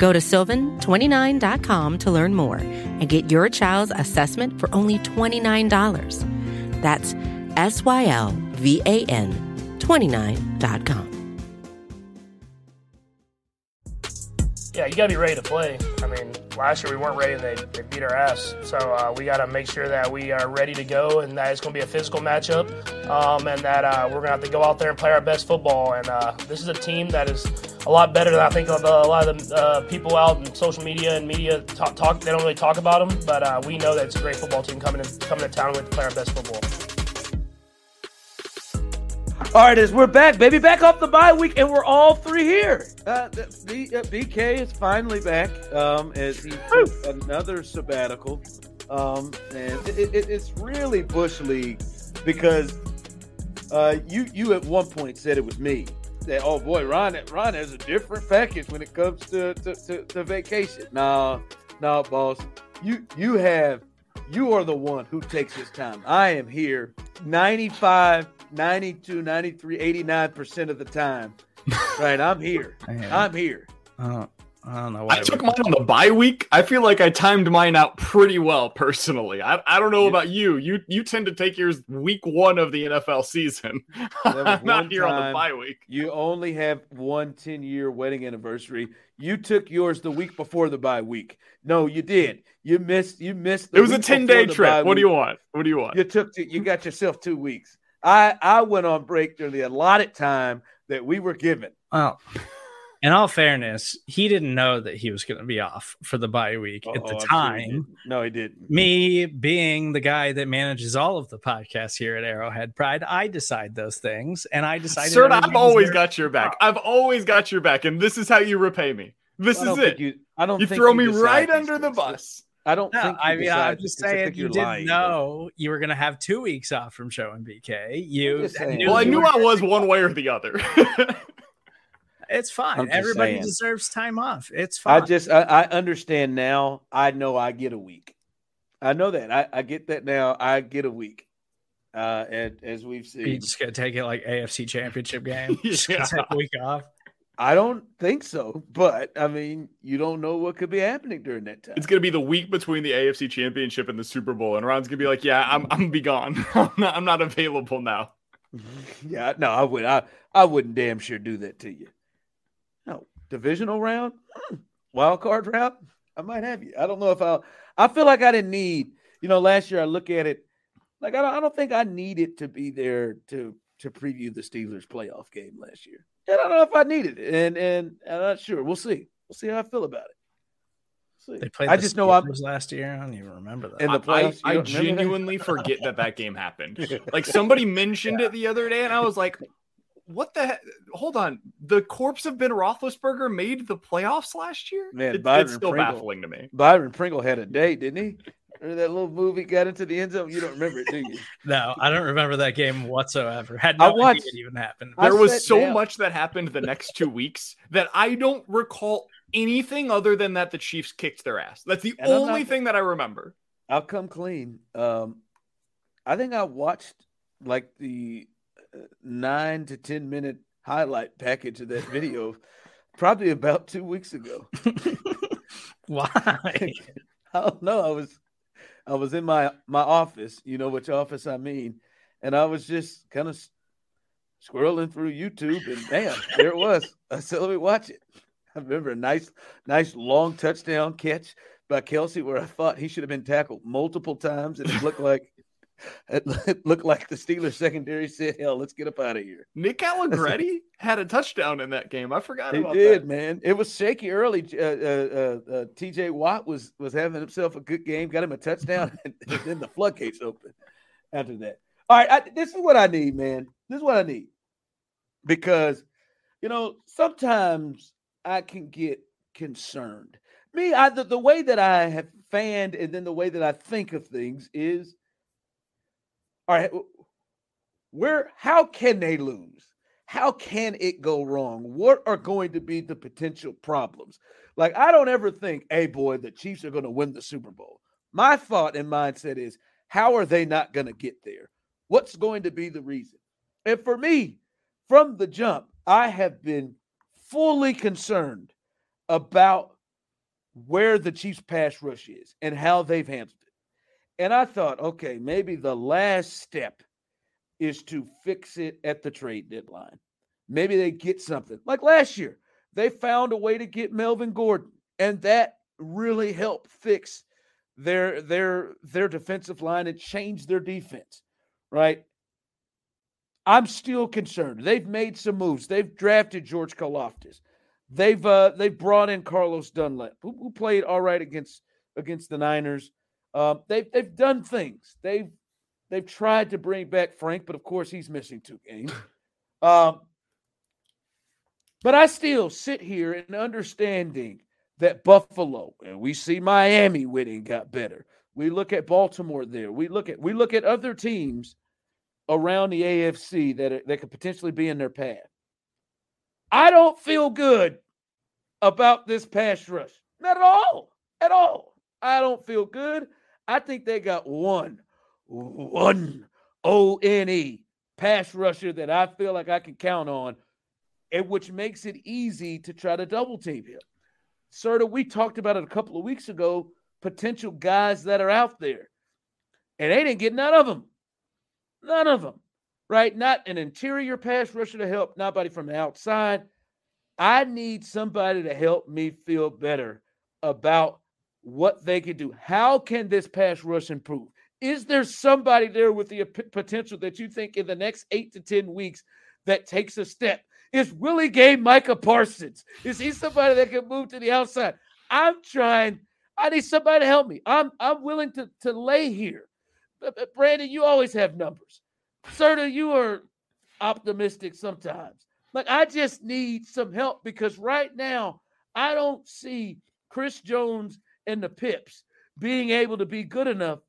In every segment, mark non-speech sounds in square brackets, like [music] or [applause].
Go to sylvan29.com to learn more and get your child's assessment for only $29. That's S Y L V A N 29.com. Yeah, you got to be ready to play. I mean, last year we weren't ready and they, they beat our ass. So uh, we got to make sure that we are ready to go and that it's going to be a physical matchup um, and that uh, we're going to have to go out there and play our best football. And uh, this is a team that is a lot better than I think a lot of the uh, people out in social media and media talk, talk. They don't really talk about them, but uh, we know that it's a great football team coming, in, coming to town with to play our best football. All right, as we're back, baby, back off the bye week, and we're all three here. Uh, B, uh, BK is finally back um, as he took another sabbatical, um, and it, it, it's really bush league because uh, you you at one point said it was me that oh boy, Ron Ron has a different package when it comes to to, to, to vacation. No, no, boss, you you have you are the one who takes his time. I am here 95 92, 93, 89% of the time. [laughs] right, I'm here. I'm here. Uh, I don't know. I took mine on the bye week. I feel like I timed mine out pretty well personally. I, I don't know yeah. about you. You you tend to take yours week one of the NFL season. [laughs] I'm not here on the bye week. You only have one 10 year wedding anniversary. You took yours the week before the bye week. No, you did. You missed. You missed. it was a 10 day trip. What do you want? What do you want? You took. You got yourself two weeks. I I went on break during the allotted time that we were given. Well, in all fairness, he didn't know that he was going to be off for the bye week oh, at the time. Sure he no, he didn't. Me being the guy that manages all of the podcasts here at Arrowhead Pride, I decide those things, and I decided. Sir, I've always got your back. I've always got your back, and this is how you repay me. This is it. You, I don't. You throw me right under the bus. I don't no, think. I mean, I'm just saying you didn't lying, know but... you were going to have two weeks off from Show and BK. You, well, I knew I was one way or the other. [laughs] it's fine. Everybody saying. deserves time off. It's fine. I just, I, I, understand now. I know I get a week. I know that. I, I get that now. I get a week. Uh, and as we've seen, you just gonna take it like AFC Championship game. [laughs] Just yeah. take a week off. I don't think so, but I mean, you don't know what could be happening during that time. It's gonna be the week between the AFC Championship and the Super Bowl, and Ron's gonna be like, "Yeah, I'm I'm be gone. [laughs] I'm not I'm not available now." [laughs] yeah, no, I would I I wouldn't damn sure do that to you. No divisional round, hmm, wild card round. I might have you. I don't know if I'll. I feel like I didn't need. You know, last year I look at it like I don't, I don't think I needed to be there to to preview the Steelers playoff game last year. I don't know if I need it, and and I'm not sure. We'll see. We'll see how I feel about it. They played. I just know I was last year. I don't even remember that. In the playoffs, I, I genuinely forget that that game happened. [laughs] Like somebody mentioned yeah. it the other day, and I was like, "What the? Heck? Hold on, the corpse of Ben Roethlisberger made the playoffs last year. Man, it, it's still Pringle, baffling to me. Byron Pringle had a date, didn't he? Remember that little movie got into the end zone? You don't remember it, do you? [laughs] no, I don't remember that game whatsoever. Had no I watched, idea it even happened. There was so down. much that happened the next two weeks that I don't recall anything other than that the Chiefs kicked their ass. That's the and only not, thing that I remember. I'll come clean. Um, I think I watched like the uh, nine to ten minute highlight package of that video probably about two weeks ago. [laughs] Why? [laughs] I don't know. I was I was in my my office, you know which office I mean, and I was just kind of scrolling through YouTube, and bam, there it was. [laughs] I said, "Let me watch it." I remember a nice, nice long touchdown catch by Kelce where I thought he should have been tackled multiple times, and it looked like [laughs] it looked like the Steelers secondary said, "Hell, let's get up out of here." Nick Allegretti [laughs] had a touchdown in that game. I forgot he about did, that. man. It was shaky early. Uh, uh, uh, uh T.J. Watt was was having himself a good game, got him a touchdown, [laughs] and, and then the floodgates opened after that. All right, I, this is what I need, man. This is what I need because you know sometimes I can get concerned. Me, I the, the way that I have fanned and then the way that I think of things is all right, where how can they lose? How can it go wrong? What are going to be the potential problems? Like, I don't ever think, hey, boy, the Chiefs are going to win the Super Bowl. My thought and mindset is, how are they not going to get there? What's going to be the reason? And for me, from the jump, I have been fully concerned about where the Chiefs pass rush is and how they've handled. And I thought, okay, maybe the last step is to fix it at the trade deadline. Maybe they get something. Like last year, they found a way to get Melvin Gordon, and that really helped fix their their their defensive line and change their defense, right? I'm still concerned. They've made some moves. They've drafted George Karlaftis. They've uh, they've brought in Carlos Dunlap, who, who played all right against against the Niners. Um, they've they've done things. They've they've tried to bring back Frank, but of course he's missing two games. [laughs] Um, but I still sit here and understanding that Buffalo and we see Miami winning got better. We look at Baltimore there. We look at we look at other teams around the AFC that that could potentially be in their path. I don't feel good about this pass rush. Not at all. At all. I don't feel good. I think they got one, one O N E pass rusher that I feel like I can count on, and which makes it easy to try to double team him. Serda, we talked about it a couple of weeks ago. Potential guys that are out there, and they didn't get none of them. None of them right? Not an interior pass rusher to help, nobody from the outside. I need somebody to help me feel better about what they can do. How can this pass rush improve? Is there somebody there with the potential that you think in the next eight to 10 weeks that takes a step? Is Willie Gay Micah Parsons? Is he somebody that can move to the outside? I'm trying. I need somebody to help me. I'm I'm willing to, to lay here. Brandon, you always have numbers. Serda, you are optimistic sometimes. Like I just need some help because right now I don't see Chris Jones and the Pips being able to be good enough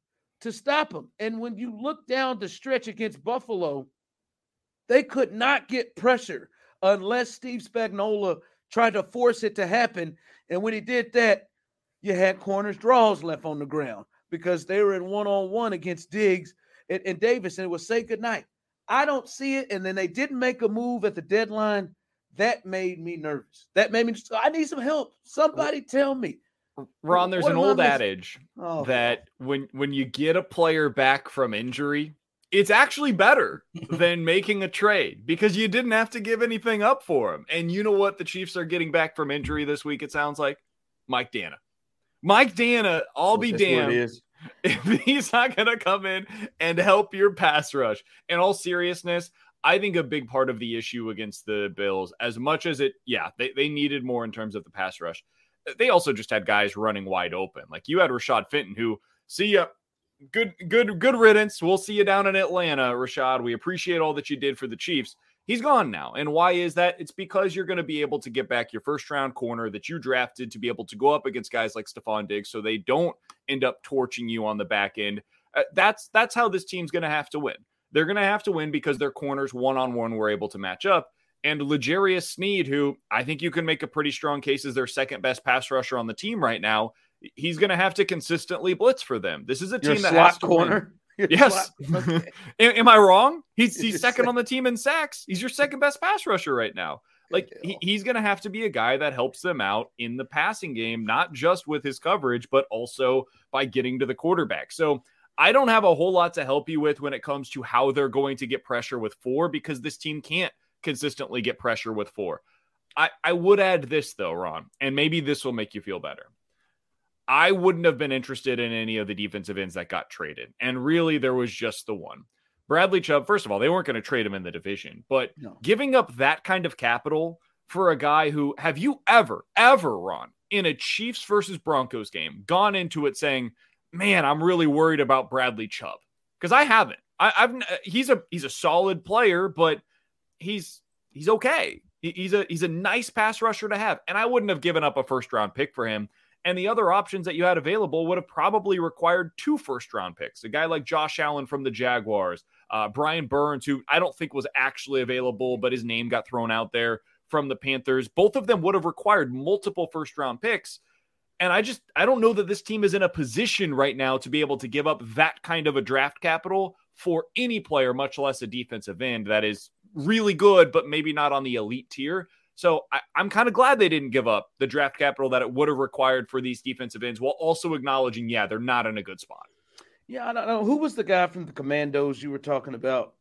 to stop them. And when you look down the stretch against Buffalo, they could not get pressure unless Steve Spagnuolo tried to force it to happen. And when he did that, you had corners draws left on the ground because they were in one on one against Diggs and, and Davis, and it was say goodnight. I don't see it. And then they didn't make a move at the deadline. That made me nervous. That made me. I need some help. Somebody tell me. Ron, there's what an old adage oh, that when when you get a player back from injury, it's actually better [laughs] than making a trade because you didn't have to give anything up for him. And you know what? The Chiefs are getting back from injury this week. It sounds like Mike Danna. Mike Danna, I'll be damned [laughs] if he's not going to come in and help your pass rush. In all seriousness, I think a big part of the issue against the Bills, as much as it, yeah, they, they needed more in terms of the pass rush, they also just had guys running wide open. Like you had Rashad Fenton, who, see ya, good, good, good riddance. We'll see you down in Atlanta, Rashad. We appreciate all that you did for the Chiefs. He's gone now. And why is that? It's because you're going to be able to get back your first round corner that you drafted to be able to go up against guys like Stefon Diggs so they don't end up torching you on the back end. Uh, that's that's how this team's going to have to win. They're going to have to win because their corners one on one were able to match up. And L'Jarius Sneed, who I think you can make a pretty strong case as their second best pass rusher on the team right now, he's going to have to consistently blitz for them. This is a team that has to corner. [laughs] Win. yes. am, [laughs] am, I wrong? He's [laughs] he's second on the team in sacks. He's your second best pass rusher right now. Like he, he's going to have to be a guy that helps them out in the passing game, not just with his coverage, but also by getting to the quarterback. So I don't have a whole lot to help you with when it comes to how they're going to get pressure with four because this team can't consistently get pressure with four. I, I would add this though, Ron, and maybe this will make you feel better. I wouldn't have been interested in any of the defensive ends that got traded. And really, there was just the one. Bradley Chubb, first of all, they weren't going to trade him in the division, but no. giving up that kind of capital for a guy who, have you ever, ever, Ron, in a Chiefs versus Broncos game, gone into it saying, man, I'm really worried about Bradley Chubb? Because I haven't. I, have uh, he's a he's a solid player, but he's he's okay. He, he's a he's a nice pass rusher to have, and I wouldn't have given up a first round pick for him And the other options that you had available would have probably required two first round picks. A guy like Josh Allen from the Jaguars, uh, Brian Burns, who I don't think was actually available, but his name got thrown out there from the Panthers. Both of them would have required multiple first round picks. And I just I don't know that this team is in a position right now to be able to give up that kind of a draft capital for any player, much less a defensive end that is really good, but maybe not on the elite tier. So I, am kind of glad they didn't give up the draft capital that it would have required for these defensive ends while also acknowledging, yeah, they're not in a good spot. Yeah, I don't know. Who was the guy from the Commanders you were talking about?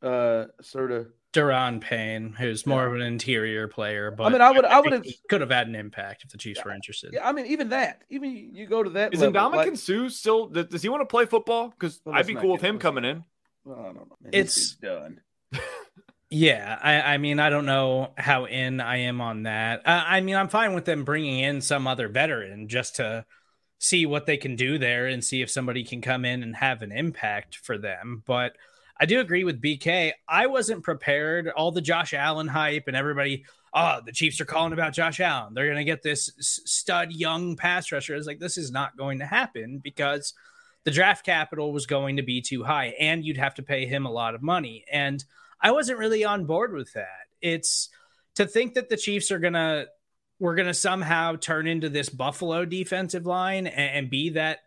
Uh, sort of Daron Payne, who's more yeah. of an interior player, but I mean, I would, I, I would have could have had an impact if the Chiefs yeah, were interested. Yeah, I mean, even that, even you go to that. Is Ndamukong like, Suh still? Does he want to play football? Because well, I'd be cool with him coming in. Well, I don't know. Man, it's done. [laughs] yeah, I, I mean, I don't know how in I am on that. Uh, I mean, I'm fine with them bringing in some other veteran just to see what they can do there and see if somebody can come in and have an impact for them, but. I do agree with BK. I wasn't prepared. All the Josh Allen hype and everybody, oh, the Chiefs are calling about Josh Allen. They're going to get this stud young pass rusher. It's like, this is not going to happen because the draft capital was going to be too high and you'd have to pay him a lot of money. And I wasn't really on board with that. It's to think that the Chiefs are to, we're to somehow turn into this Buffalo defensive line and, and be that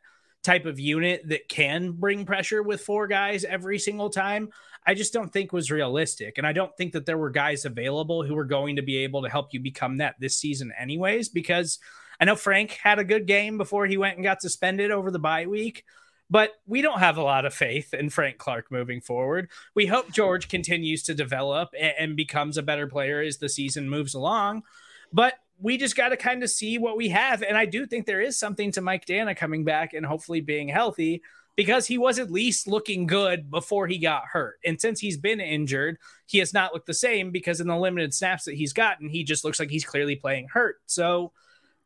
type of unit that can bring pressure with four guys every single time, I just don't think was realistic. And I don't think that there were guys available who were going to be able to help you become that this season, anyways, because I know Frank had a good game before he went and got suspended over the bye week. But we don't have a lot of faith in Frank Clark moving forward. We hope George continues to develop and, becomes a better player as the season moves along. But we just got to kind of see what we have. And I do think there is something to Mike Danna coming back and hopefully being healthy because he was at least looking good before he got hurt. And since he's been injured, he has not looked the same because in the limited snaps that he's gotten, he just looks like he's clearly playing hurt. So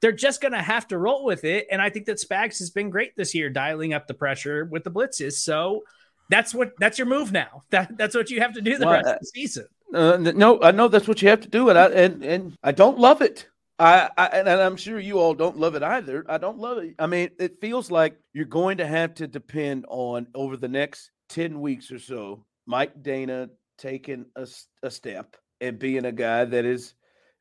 they're just going to have to roll with it. And I think that Spags has been great this year, dialing up the pressure with the blitzes. So that's what that's your move now. [laughs] That that's what you have to do the well, rest uh, of the season. Uh, no, I know that's what you have to do, and I and, and I don't love it. I, I and I'm sure you all don't love it either. I don't love it. I mean, it feels like you're going to have to depend on over the next 10 weeks or so, Mike Danna taking a, a step and being a guy that is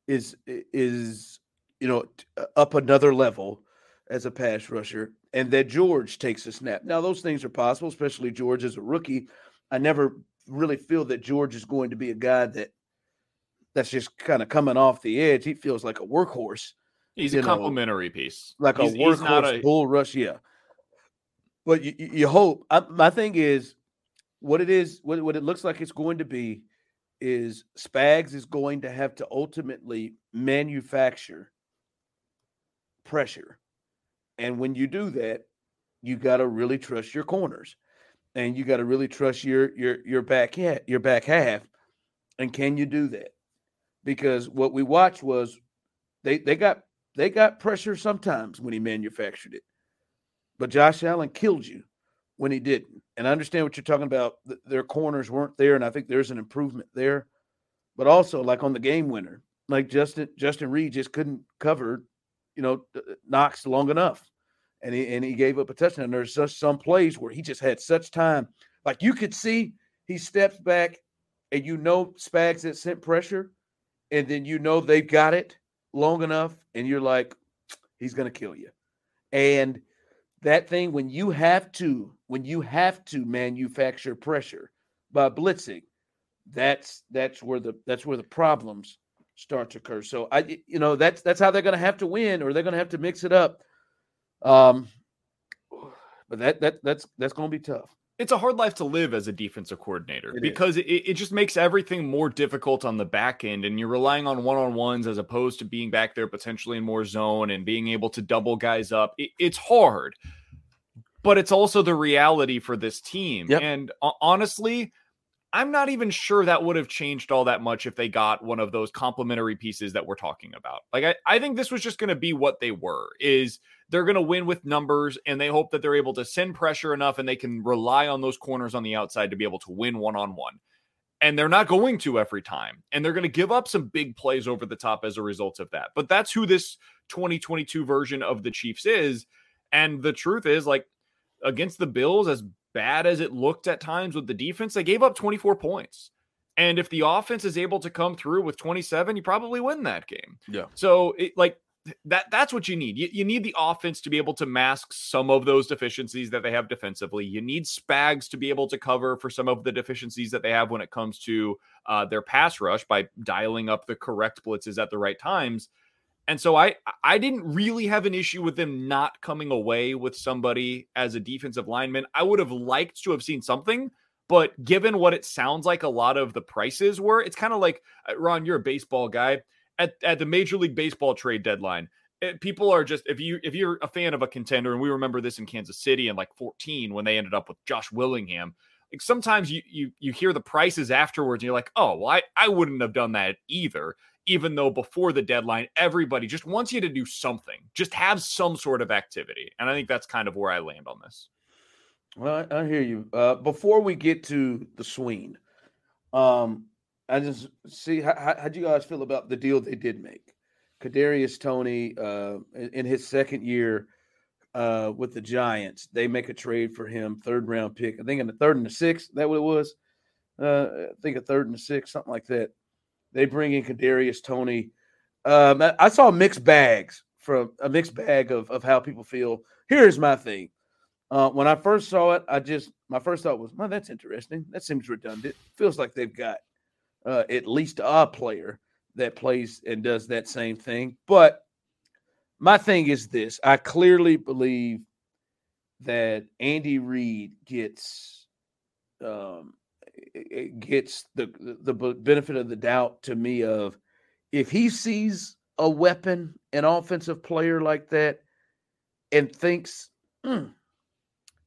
is is you know uh, up another level as a pass rusher and that George takes a snap. Now those things are possible, especially George as a rookie. I never really feel that George is going to be a guy that that's just kind of coming off the edge. He feels like a workhorse. He's a complimentary piece, like he's, a workhorse a... bull rush. Yeah, but you, you hope. I, my thing is, what it is, what, what it looks like it's going to be, is Spags is going to have to ultimately manufacture pressure, and when you do that, you got to really trust your corners, and you got to really trust your your your back half, your back half, and can you do that? because what we watched was they they got they got pressure sometimes when he manufactured it, but Josh Allen killed you when he didn't. And I understand what you're talking about. Their corners weren't there, and I think there's an improvement there. But also, like on the game winner, like Justin Justin Reid just couldn't cover, you know, uh, Knox long enough, and he and he gave up a touchdown. There's just some plays where he just had such time, like you could see he steps back, and you know Spags that sent pressure and then you know they've got it long enough, and you're like, he's to kill you. And that thing, when you have to, when you have to manufacture pressure by blitzing, that's that's where the that's where the problems start to occur. So I, you know, that's that's how they're going to have to win, or they're going to have to mix it up. Um, but that that that's that's going to be tough it's a hard life to live as a defensive coordinator it because it, it just makes everything more difficult on the back end and you're relying on one-on-ones as opposed to being back there potentially in more zone and being able to double guys up it, it's hard but it's also the reality for this team yep. and uh, honestly i'm not even sure that would have changed all that much if they got one of those complementary pieces that we're talking about like i, I think this was just going to be what they were is they're going to win with numbers and they hope that they're able to send pressure enough and they can rely on those corners on the outside to be able to win one on one. And they're not going to every time. And they're going to give up some big plays over the top as a result of that. But that's who this 2022 version of the Chiefs is. And the truth is, like, against the Bills, as bad as it looked at times with the defense, they gave up 24 points. And if the offense is able to come through with 27, you probably win that game. Yeah. So, it, like, that that's what you need. You, you need the offense to be able to mask some of those deficiencies that they have defensively. You need Spags to be able to cover for some of the deficiencies that they have when it comes to uh, their pass rush by dialing up the correct blitzes at the right times. And so I I didn't really have an issue with them not coming away with somebody as a defensive lineman. I would have liked to have seen something, but given what it sounds like a lot of the prices were, it's kind of like uh, Ron, you're a baseball guy at, at the Major League Baseball trade deadline. Eh, people are just if you if you're a fan of a contender, and we remember this in Kansas City in like 14 when they ended up with Josh Willingham. Like sometimes you you you hear the prices afterwards, and you're like, oh, well, I, I wouldn't have done that either. Even though before the deadline, everybody just wants you to do something, just have some sort of activity, and I think that's kind of where I land on this. Well, I, I hear you. Uh, before we get to the swing, um, I just see how how do you guys feel about the deal they did make? Kadarius Toney, uh, in, in his second year uh, with the Giants, they make a trade for him, third round pick. I think in the third and the sixth. That what it was. Uh, I think a third and a sixth, something like that. They bring in Kadarius Toney. Um, I saw mixed bags from a mixed bag of of how people feel. Here's my thing. Uh, when I first saw it, I just my first thought was, "Well, that's interesting. That seems redundant. Feels like they've got uh, at least a player that plays and does that same thing. But my thing is this I clearly believe that Andy Reid gets um, gets the the benefit of the doubt to me of if he sees a weapon, an offensive player like that, and thinks, hmm,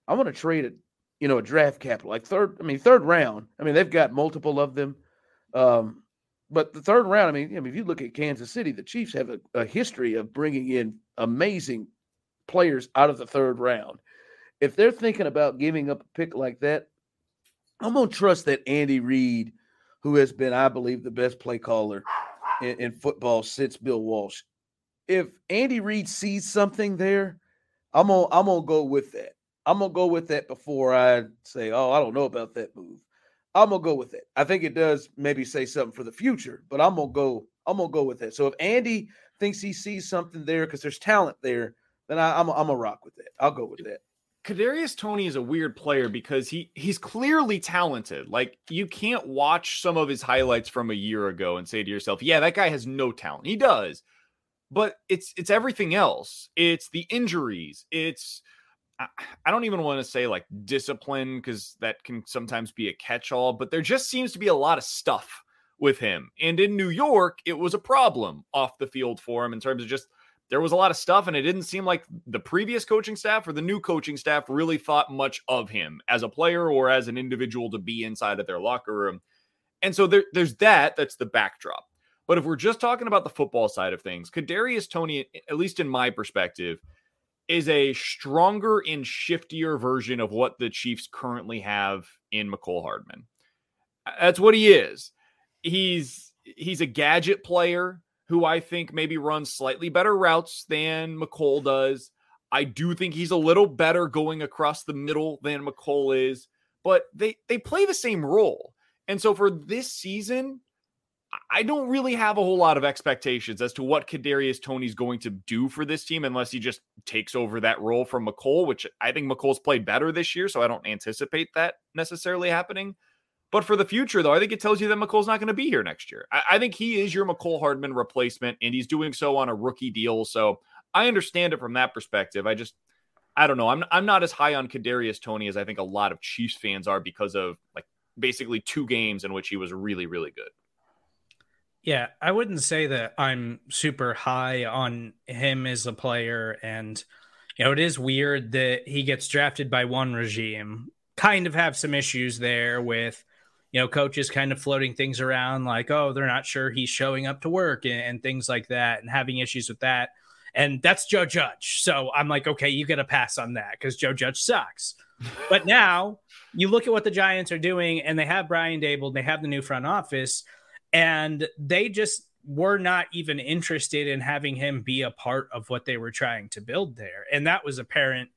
I want to trade it, you know, a draft capital like third. I mean, third round. I mean, they've got multiple of them. Um, but the third round, I mean, I mean, if you look at Kansas City, the Chiefs have a, a history of bringing in amazing players out of the third round. If they're thinking about giving up a pick like that, I'm gonna trust that Andy Reid, who has been, I believe, the best play caller in, in football since Bill Walsh. If Andy Reid sees something there, I'm gonna I'm gonna go with that. I'm gonna go with that before I say, oh, I don't know about that move. I'm gonna go with it. I think it does maybe say something for the future, but I'm gonna go. I'm gonna go with it. So if Andy thinks he sees something there because there's talent there, then I, am I'm a rock with it. I'll go with that. Kadarius Toney is a weird player because he he's clearly talented. Like you can't watch some of his highlights from a year ago and say to yourself, "Yeah, that guy has no talent." He does, but it's it's everything else. It's the injuries. It's I don't even want to say like discipline because that can sometimes be a catch all, but there just seems to be a lot of stuff with him. And in New York, it was a problem off the field for him in terms of just there was a lot of stuff, and it didn't seem like the previous coaching staff or the new coaching staff really thought much of him as a player or as an individual to be inside of their locker room. And so there, there's that. That's the backdrop. But if we're just talking about the football side of things, Kadarius Toney, at least in my perspective, is a stronger and shiftier version of what the Chiefs currently have in Mecole Hardman. That's what he is. He's he's a gadget player who I think maybe runs slightly better routes than Mecole does. I do think he's a little better going across the middle than Mecole is, but they they play the same role. And so for this season, I don't really have a whole lot of expectations as to what Kadarius Toney's going to do for this team unless he just takes over that role from Mecole, which I think Mecole's played better this year, so I don't anticipate that necessarily happening. But for the future, though, I think it tells you that Mecole's not going to be here next year. I, I think he is your Mecole Hardman replacement, and he's doing so on a rookie deal. So I understand it from that perspective. I just, I don't know. I'm I'm not as high on Kadarius Toney as I think a lot of Chiefs fans are because of like basically two games in which he was really, really good. Yeah, I wouldn't say that I'm super high on him as a player. And, you know, it is weird that he gets drafted by one regime. Kind of have some issues there with, you know, coaches kind of floating things around like, oh, they're not sure he's showing up to work and, and things like that and having issues with that. And that's Joe Judge. So I'm like, okay, you get a pass on that because Joe Judge sucks. but now you look at what the Giants are doing and they have Brian Daboll, they have the new front office and they just were not even interested in having him be a part of what they were trying to build there. And that was apparent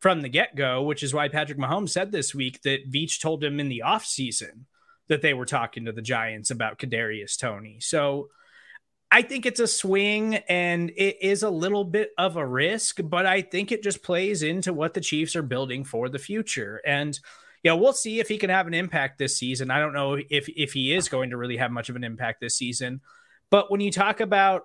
from the get go, which is why Patrick Mahomes said this week that Veach told him in the offseason that they were talking to the Giants about Kadarius Toney. So I think it's a swing and it is a little bit of a risk, but I think it just plays into what the Chiefs are building for the future. And know, we'll see if he can have an impact this season. I don't know if if he is going to really have much of an impact this season. But when you talk about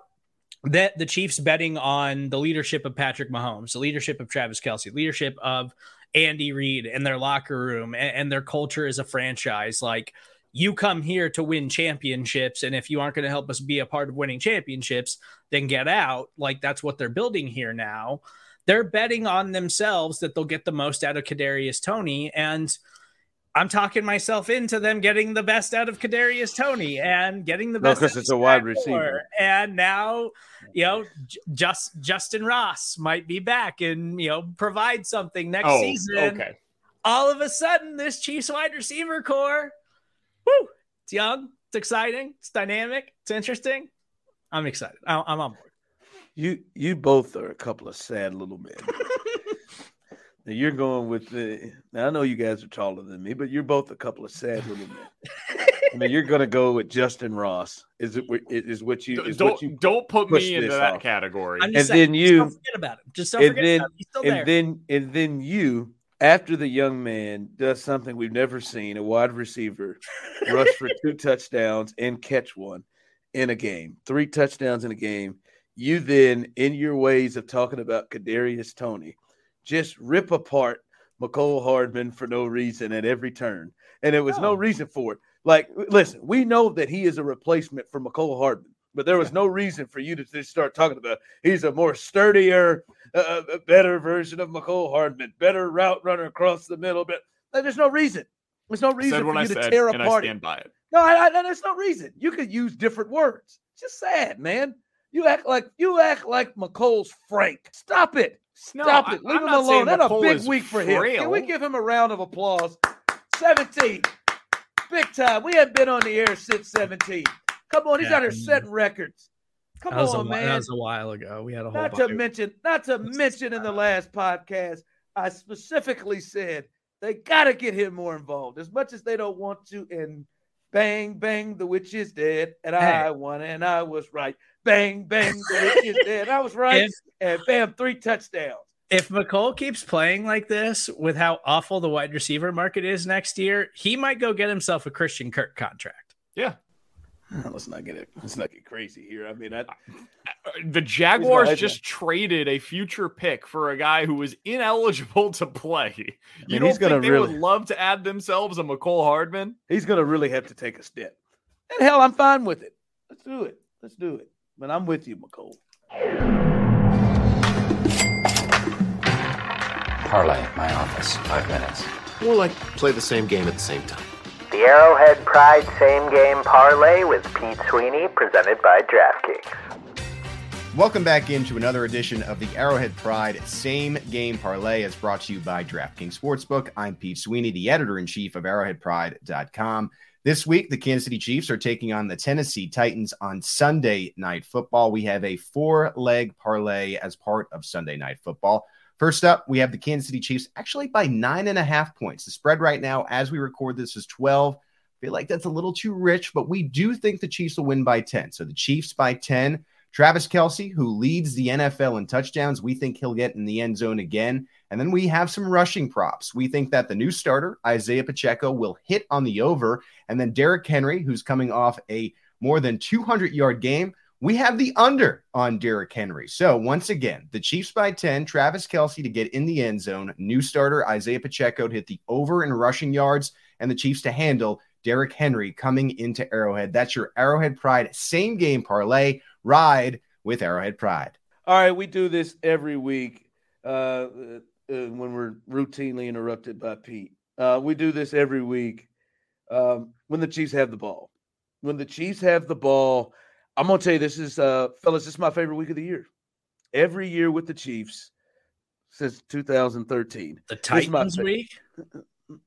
that the Chiefs betting on the leadership of Patrick Mahomes, the leadership of Travis Kelce, leadership of Andy Reid and their locker room and, and their culture as a franchise, like you come here to win championships and if you aren't going to help us be a part of winning championships then get out like that's what they're building here now they're betting on themselves that they'll get the most out of Kadarius Toney and I'm talking myself into them getting the best out of Kadarius Toney and getting the best because no, it's a wide receiver. And now, you know, just Justyn Ross might be back and you know provide something next oh, season. Okay. All of a sudden, this Chiefs wide receiver core woo, it's young, it's exciting, it's dynamic, it's interesting. I'm excited. I'm on board. You you both are a couple of sad little men. [laughs] now you're going with the. Now I know you guys are taller than me, but you're both a couple of sad little men. I mean, you're going to go with Justyn Ross. Is it is what you is don't what you don't put me into that off. category? and saying, then you don't forget about him. Just don't and forget then, about him. He's still and there. then and then you after the young man does something we've never seen a wide receiver rush for [laughs] two touchdowns and catch one in a game, three touchdowns in a game, you then, in your ways of talking about Kadarius Toney, just rip apart Mecole Hardman for no reason at every turn. And there was no. no reason for it. Like, listen, we know that he is a replacement for Mecole Hardman but there was no reason for you to just start talking about he's a more sturdier, uh, uh better version of Mecole Hardman, better route runner across the middle. But there's no reason. There's no reason for you I to said, tear apart. I stand by it. No, I, I, there's no reason. You could use different words. It's just sad, man. You act like you act like Mecole's Frank. Stop it. Stop no, it. Leave I'm him alone. That's a big week for frail. him. Can we give him a round of applause? 17. Big time. We haven't been on the air since 17. Come on, he's yeah. out here setting records. Come on, a, man. That was a while ago. We had a whole. Not to mention, not to mention, in the last podcast, I specifically said they got to get him more involved, as much as they don't want to. And bang, bang, the witch is dead, and hey. I won, and I was right. Bang, bang, the witch is dead. I was right, if, and bam, three touchdowns. If Mecole keeps playing like this, with how awful the wide receiver market is next year, he might go get himself a Christian Kirk contract. Yeah, [laughs] let's not get it. Let's not get crazy here. I mean, I, the Jaguars just traded a future pick for a guy who was ineligible to play. You I mean, don't think they really, would love to add themselves a Mecole Hardman? He's going to really have to take a step. And hell, I'm fine with it. Let's do it. Let's do it. But I'm with you, Mecole. Parlay, my office. Five minutes. We'll like play the same game at the same time. The Arrowhead Pride Same Game Parlay with Pete Sweeney, presented by DraftKings. Welcome back into another edition of the Arrowhead Pride Same Game Parlay as brought to you by DraftKings Sportsbook. I'm Pete Sweeney, the editor in chief of arrowheadpride.com. This week, the Kansas City Chiefs are taking on the Tennessee Titans on Sunday Night Football. We have a four leg parlay as part of Sunday Night Football. First up, we have the Kansas City Chiefs actually by nine and a half points. The spread right now, as we record this, is 12. I feel like that's a little too rich, but we do think the Chiefs will win by 10. So the Chiefs by 10. Travis Kelce, who leads the NFL in touchdowns, we think he'll get in the end zone again. And then we have some rushing props. We think that the new starter, Isaiah Pacheco, will hit on the over. And then Derrick Henry, who's coming off a more than 200 yard game, we have the under on Derrick Henry. So once again, the Chiefs by 10, Travis Kelce to get in the end zone, new starter Isaiah Pacheco to hit the over in rushing yards, and the Chiefs to handle Derrick Henry coming into Arrowhead. That's your Arrowhead Pride same game parlay. Ride with Arrowhead Pride. All right, we do this every week uh, uh, when we're routinely interrupted by Pete. Uh, we do this every week um, when the Chiefs have the ball. When the Chiefs have the ball, I'm gonna tell you this is uh fellas, this is my favorite week of the year. Every year with the Chiefs since 2013. The Titans week?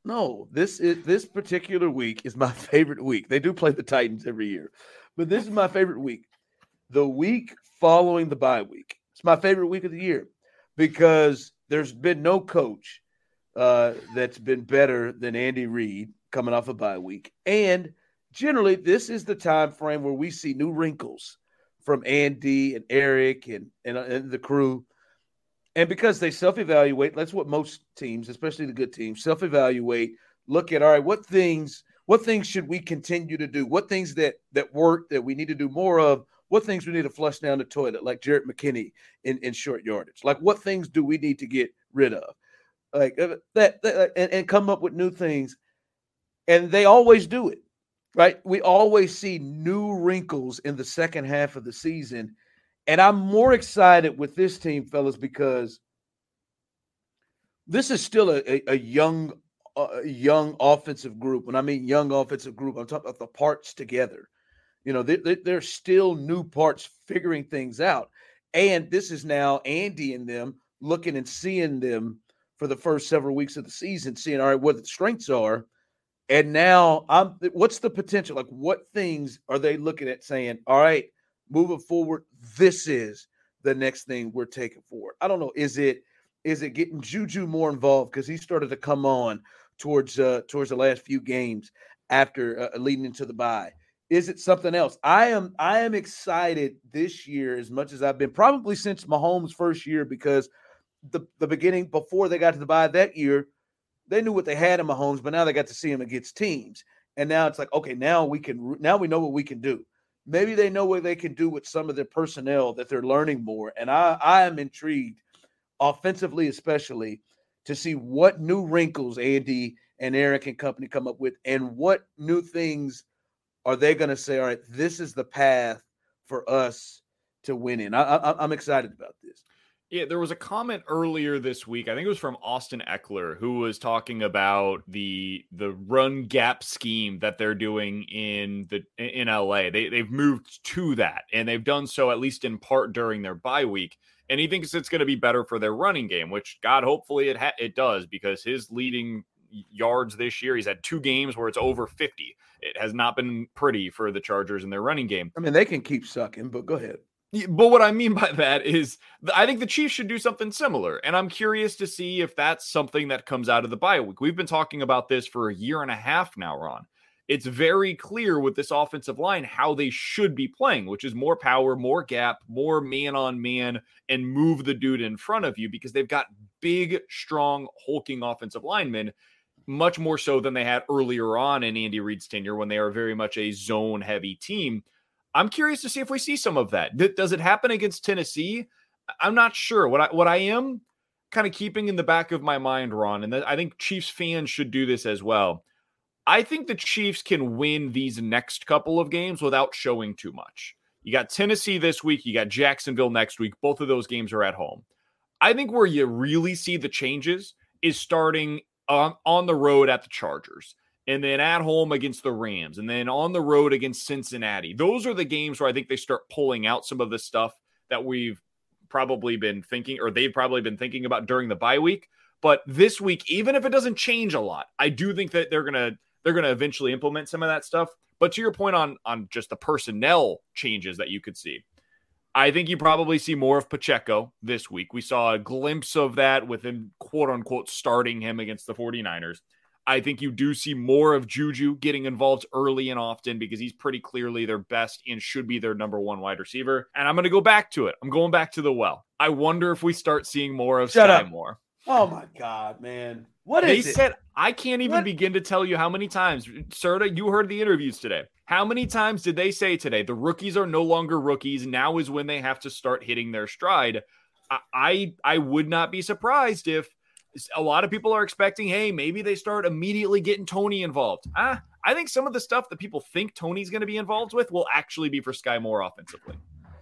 No, this is this particular week is my [laughs] favorite week. They do play the Titans every year, but this is my favorite week. the week following the bye week. It's my favorite week of the year because there's been no coach uh, that's been better than Andy Reid coming off a bye week. And generally, this is the time frame where we see new wrinkles from Andy and Eric and, and, and the crew. And because they self evaluate, that's what most teams, especially the good teams, self evaluate, look at all right, what things what things should we continue to do? What things that that work that we need to do more of? What things we need to flush down the toilet, like Jerick McKinnon in, in short yardage? Like what things do we need to get rid of? Like uh, that, that and, and come up with new things. And they always do it, right? We always see new wrinkles in the second half of the season. And I'm more excited with this team, fellas, because this is still a, a, a young uh, a young offensive group. When I mean young offensive group, I'm talking about the parts together. You know, they, they, they're still new parts figuring things out. And this is now Andy and them looking and seeing them for the first several weeks of the season, seeing all right what the strengths are. And now I'm what's the potential? Like what things are they looking at saying, all right, moving forward, this is the next thing we're taking forward. I don't know. Is it is it getting Juju more involved because he started to come on? towards uh, towards the last few games after uh, leading into the bye? Is it something else? I am I am excited this year as much as I've been probably since Mahomes' first year because the the beginning before they got to the bye that year, they knew what they had in Mahomes, but now they got to see him against teams, and now it's like okay, now we can now we know what we can do. Maybe they know what they can do with some of their personnel that they're learning more, and I I am intrigued, offensively especially, to see what new wrinkles Andy and Eric and company come up with and what new things are they going to say, all right, this is the path for us to win in. I, I, I'm excited about this. Yeah, there was a comment earlier this week. I think it was from Austin Ekeler who was talking about the the run gap scheme that they're doing in the in LA. They they've moved to that and they've done so at least in part during their bye week and he thinks it's going to be better for their running game, which God hopefully it ha- it does because his leading yards this year, he's had two games where it's over 50. It has not been pretty for the Chargers in their running game. I mean, they can keep sucking, but go ahead. But what I mean [laughs] by that is, I think the Chiefs should do something similar. And I'm curious to see if that's something that comes out of the bye week. We've been talking about this for a year and a half now, Ron it's very clear with this offensive line how they should be playing, which is more power, more gap, more man on man, and move the dude in front of you because they've got big, strong, hulking offensive linemen, much more so than they had earlier on in Andy Reid's tenure when they are very much a zone heavy team. I'm curious to see if we see some of that. Does it happen against Tennessee? I'm not sure. What I what I am kind of keeping in the back of my mind, Ron, and I think Chiefs fans should do this as well I think the Chiefs can win these next couple of games without showing too much. You got Tennessee this week, you got Jacksonville next week. Both of those games are at home. I think where you really see the changes is starting on, on the road at the Chargers and then at home against the Rams and then on the road against Cincinnati. Those are the games where I think they start pulling out some of the stuff that we've probably been thinking or they've probably been thinking about during the bye week. But this week, even if it doesn't change a lot, I do think that they're to they're to eventually implement some of that stuff. But to your point on on just the personnel changes that you could see, I think you probably see more of Pacheco this week. We saw a glimpse of that with him, quote unquote, starting him against the 49ers. I think you do see more of Juju getting involved early and often because he's pretty clearly their best and should be their number one wide receiver. And I'm going to go back to it. I'm going back to the well. I wonder if we start seeing more of Shut Sky up. Moore. Oh my God, man. What they is said? I can't even what? begin to tell you how many times, Serda. You heard the interviews today. How many times did they say today the rookies are no longer rookies? Now is when they have to start hitting their stride. I I, I would not be surprised if a lot of people are expecting, hey, maybe they start immediately getting Toney involved. Ah, I think some of the stuff that people think Toney's going to be involved with will actually be for Skyy Moore offensively.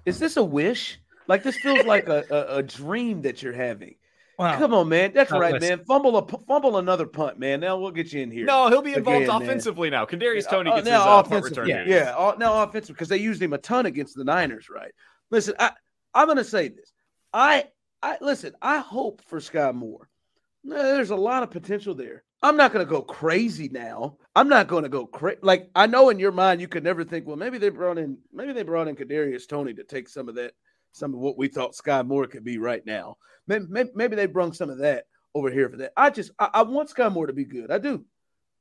Is this a wish? Like this feels like a, a, a dream that you're having. Wow. Come on, man. That's right, man. Fumble a fumble another punt, man. Now we'll get you in here. No, he'll be involved again, offensively man. now. Kadarius Toney uh, gets now his uh, punt return. Yeah, yeah. All, now offensive because they used him a ton against the Niners, right? Listen, I I'm going to say this. I I listen. I hope for Skyy Moore. There's a lot of potential there. I'm not going to go crazy now. I'm not going to go crazy. Like I know in your mind you could never think, well, maybe they brought in, maybe they brought in Kadarius Toney to take some of that, some of what we thought Skyy Moore could be right now. Maybe, maybe, maybe they brought some of that over here for that. I just, I, I want Skyy Moore to be good. I do,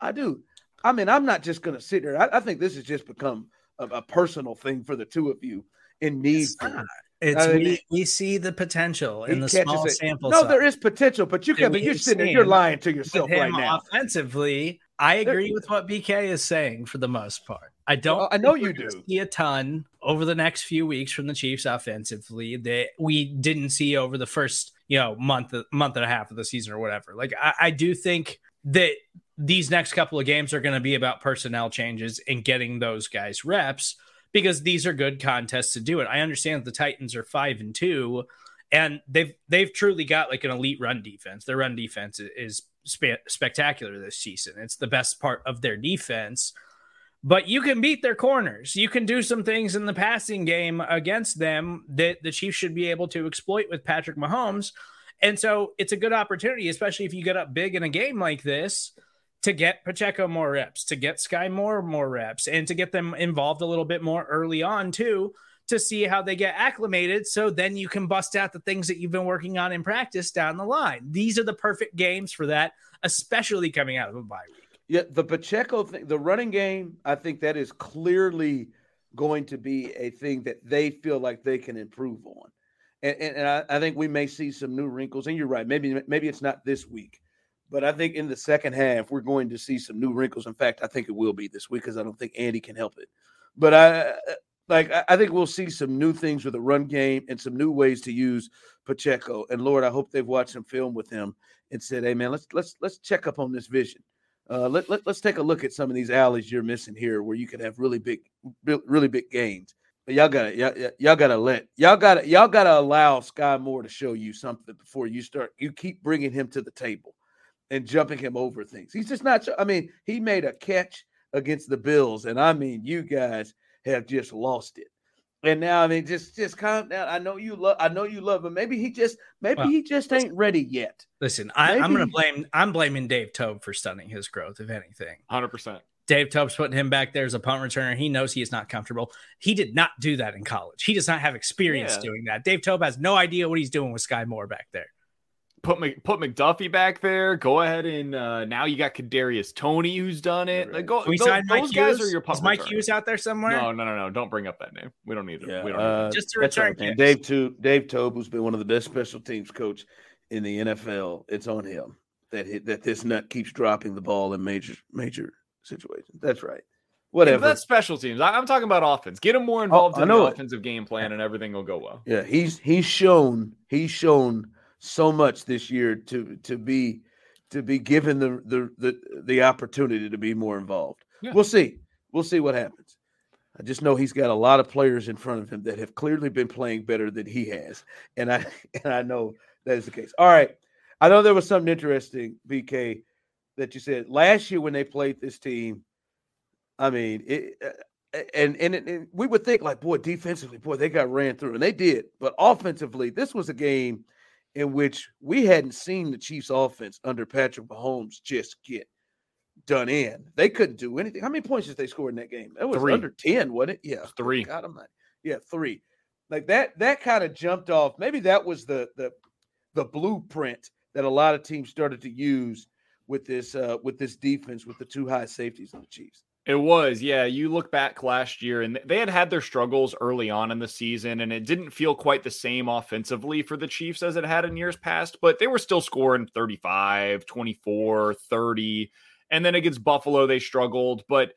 I do. I mean, I'm not just going to sit there. I, I, think this has just become a, a, personal thing for the two of you in need. It's I mean, we, we see the potential in the small it. sample. No, size. there is potential, but you can. But you're sitting there, you're lying to yourself right now. Offensively, I agree with what BK is saying for the most part. I don't. I know you do. See a ton over the next few weeks from the Chiefs offensively that we didn't see over the first, you know, month month and a half of the season or whatever. Like I, I do think that these next couple of games are going to be about personnel changes and getting those guys reps because these are good contests to do it. I understand the Titans are five and two, and they've they've truly got like an elite run defense. Their run defense is spe- spectacular this season. It's the best part of their defense. But you can beat their corners. You can do some things in the passing game against them that the Chiefs should be able to exploit with Patrick Mahomes. And so it's a good opportunity, especially if you get up big in a game like this to get Pacheco more reps, to get Skyy Moore more reps, and to get them involved a little bit more early on too, to see how they get acclimated. So then you can bust out the things that you've been working on in practice down the line. These are the perfect games for that, especially coming out of a bye week. Yeah, the Pacheco thing, the running game, I think that is clearly going to be a thing that they feel like they can improve on. And, and, and I, I think we may see some new wrinkles. And you're right, maybe maybe it's not this week but I think in the second half, we're going to see some new wrinkles. In fact, I think it will be this week because I don't think Andy can help it. But I like I think we'll see some new things with the run game and some new ways to use Pacheco. And Lord, I hope they've watched some film with him and said, "Hey, man, let's let's let's check up on this vision. Uh, let, let let's take a look at some of these alleys you're missing here, where you could have really big, really big gains." But y'all gotta y'all, y'all gotta let y'all gotta y'all gotta allow Skyy Moore to show you something before you start. You keep bringing him to the table and jumping him over things. He's just not. I mean, he made a catch against the Bills, and I mean, you guys have just lost it. And now, I mean, just just calm down. I know you love. I know you love him. Maybe he just, maybe well, he just ain't ready yet. Listen, I, am going to blame. I'm blaming Dave Toub for stunning his growth, if anything. Hundred percent. Dave Toub's putting him back there as a punt returner. He knows he is not comfortable. He did not do that in college. He does not have experience yeah. doing that. Dave Toub has no idea what he's doing with Skyy Moore back there put put McDuffie back there. Go ahead and uh, now you got Kadarius Toney who's done it. Like, go, we go, sign Mike Hughes? Are your Is Mike Hughes out there somewhere? No, no, no, no. Don't bring up that name. We don't need it. Yeah, we don't uh, just to return. Right, Dave Toub, Dave Toub, who's been one of the best special teams coach in the NFL. It's on him that that this nut keeps dropping the ball in major major situations. That's right. Whatever. Yeah, that's special teams. I, am talking about offense. Get him more oh, involved oh, in the offensive game plan, and everything will go well. Yeah, he's he's shown he's shown so much this year to to be to be given the the the, the opportunity to be more involved. Yeah. We'll see. We'll see what happens. I just know he's got a lot of players in front of him that have clearly been playing better than he has, and I [laughs] and I know that is the case. All right, I know there was something interesting, BK, that you said last year when they played this team. I mean, it, uh, and and, and we would think like, boy, defensively, boy, they got ran through, and they did, but offensively, this was a game in which we hadn't seen the Chiefs offense under Patrick Mahomes just get done in. They couldn't do anything. How many points did they score in that game? That was three. under 10, wasn't it? Yeah. Three. God almighty. Yeah, three. Like that, that kind of jumped off. Maybe that was the the the blueprint that a lot of teams started to use with this uh with this defense with the two high safeties of the Chiefs. It was, yeah. You look back last year, and they had had their struggles early on in the season, and it didn't feel quite the same offensively for the Chiefs as it had in years past, but they were still scoring 35, 24, 30. And then against Buffalo, they struggled, but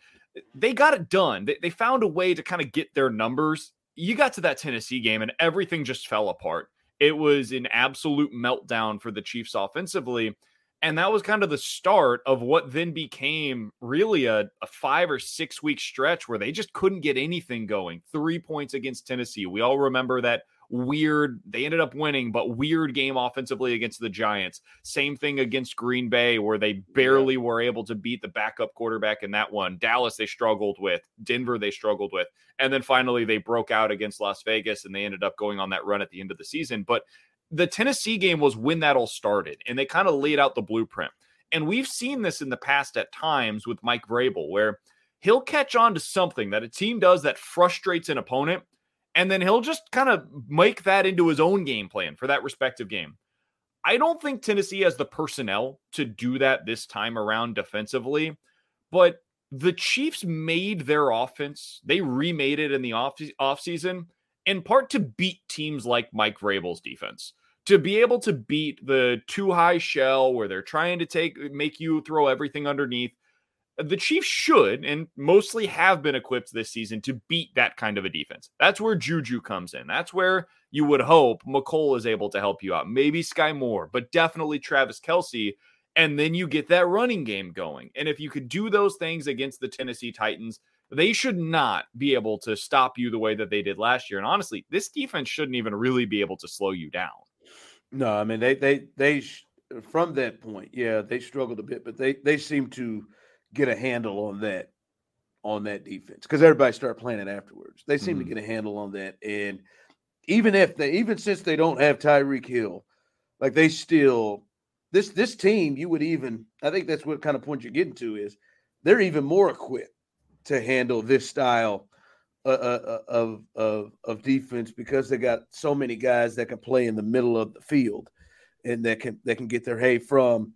they got it done. They, they found a way to kind of get their numbers. You got to that Tennessee game, and everything just fell apart. It was an absolute meltdown for the Chiefs offensively. And that was kind of the start of what then became really a, a, five or six week stretch where they just couldn't get anything going. Three points against Tennessee. We all remember that weird, they ended up winning, but weird game offensively against the Giants. Same thing against Green Bay, where they barely yeah. were able to beat the backup quarterback in that one. Dallas, they struggled with. Denver, they struggled with. And then finally, they broke out against Las Vegas and they ended up going on that run at the end of the season. But the Tennessee game was when that all started, and they kind of laid out the blueprint. And we've seen this in the past at times with Mike Vrabel, where he'll catch on to something that a team does that frustrates an opponent, and then he'll just kind of make that into his own game plan for that respective game. I don't think Tennessee has the personnel to do that this time around defensively, but the Chiefs made their offense, they remade it in the off offseason in part to beat teams like Mike Vrabel's defense. To be able to beat the two high shell where they're trying to take make you throw everything underneath. The Chiefs should and mostly have been equipped this season to beat that kind of a defense. That's where Juju comes in. That's where you would hope Mecole is able to help you out. Maybe Skyy Moore, but definitely Travis Kelce. and then you get that running game going. And if you could do those things against the Tennessee Titans, they should not be able to stop you the way that they did last year. And honestly, this defense shouldn't even really be able to slow you down. No, I mean they they they from that point, yeah, they struggled a bit, but they they seem to get a handle on that on that defense because everybody started playing it afterwards. They seem mm-hmm. to get a handle on that, and even if they even since they don't have Tyreek Hill, like they still this this team, you would even I think that's what kind of point you're getting to is they're even more equipped to handle this style uh, uh, uh, of of of defense because they got so many guys that can play in the middle of the field and that can that can get their hay from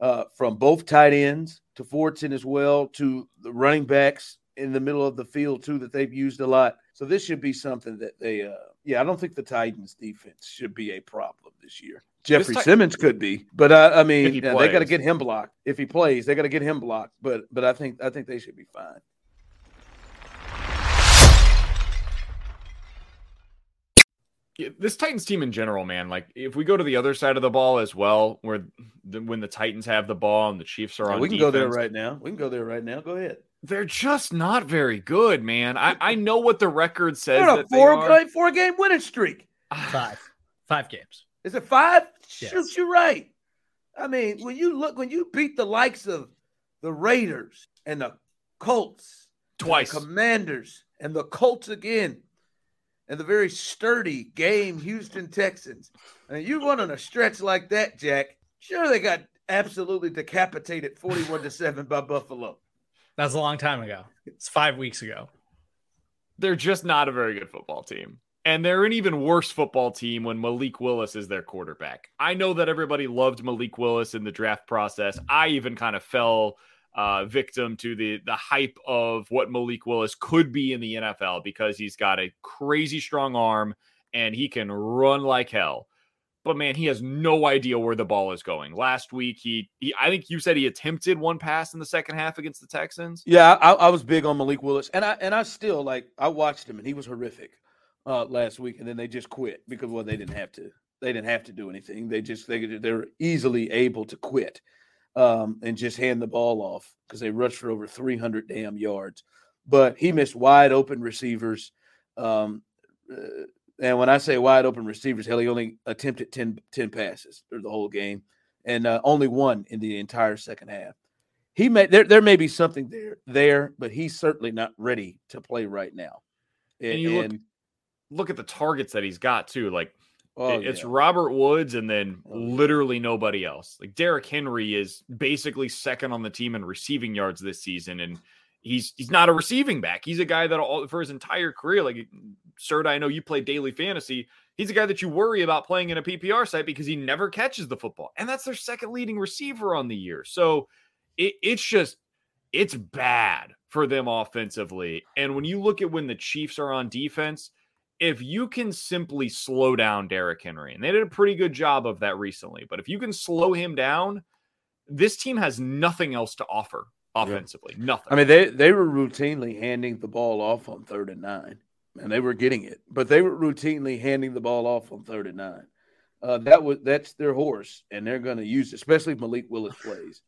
uh, from both tight ends to Fortson as well to the running backs in the middle of the field too that they've used a lot. So this should be something that they uh yeah, I don't think the Titans defense should be a problem this year. Jeffrey t- Simmons could be, but uh, I mean, yeah, they got to get him blocked. If he plays, they got to get him blocked. But but I think I think they should be fine. This Titans team in general, man. Like if we go to the other side of the ball as well, where the, when the Titans have the ball and the Chiefs are on, we can defense, go there right now. We can go there right now. Go ahead. They're just not very good, man. I, I know what the record says. They're a four, four game winning streak. Five, five games. Is it five? Yes. Shoot, you're right. I mean, when you look, when you beat the likes of the Raiders and the Colts, twice, the Commanders and the Colts again, and the very sturdy game Houston Texans, and you run on a stretch like that, Jack. Sure, they got absolutely decapitated, forty-one to seven by Buffalo. That's a long time ago. It's five weeks ago. They're just not a very good football team. And they're an even worse football team when Malik Willis is their quarterback. I know that everybody loved Malik Willis in the draft process. I even kind of fell uh, victim to the the hype of what Malik Willis could be in the NFL because he's got a crazy strong arm and he can run like hell. But man, he has no idea where the ball is going. Last week, he, he I think you said he attempted one pass in the second half against the Texans. Yeah, I, I was big on Malik Willis, and I and I still like I watched him, and he was horrific uh, last week, and then they just quit because well, they didn't have to. They didn't have to do anything. They just they they're easily able to quit um, and just hand the ball off because they rushed for over 300 damn yards. But he missed wide open receivers. Um, uh, and when I say wide open receivers, hell, he only attempted 10, 10 passes through the whole game and uh, only one in the entire second half. He may there there may be something there there, but he's certainly not ready to play right now. And, and you look, look at the targets that he's got too. Like oh, it's yeah. Robert Woods and then oh, literally nobody else. Like Derrick Henry is basically second on the team in receiving yards this season, and he's he's not a receiving back. He's a guy that all for his entire career, like Sir, I know you play daily fantasy. He's a guy that you worry about playing in a PPR site because he never catches the football, and that's their second leading receiver on the year. So it, it's just it's bad for them offensively. And when you look at when the Chiefs are on defense, if you can simply slow down Derrick Henry, and they did a pretty good job of that recently, but if you can slow him down, this team has nothing else to offer offensively. Yeah. Nothing. I mean, they they were routinely handing the ball off on third and nine, and they were getting it, but they were routinely handing the ball off on third and nine. Uh, that was that's their horse, and they're going to use it, especially if Malik Willis plays.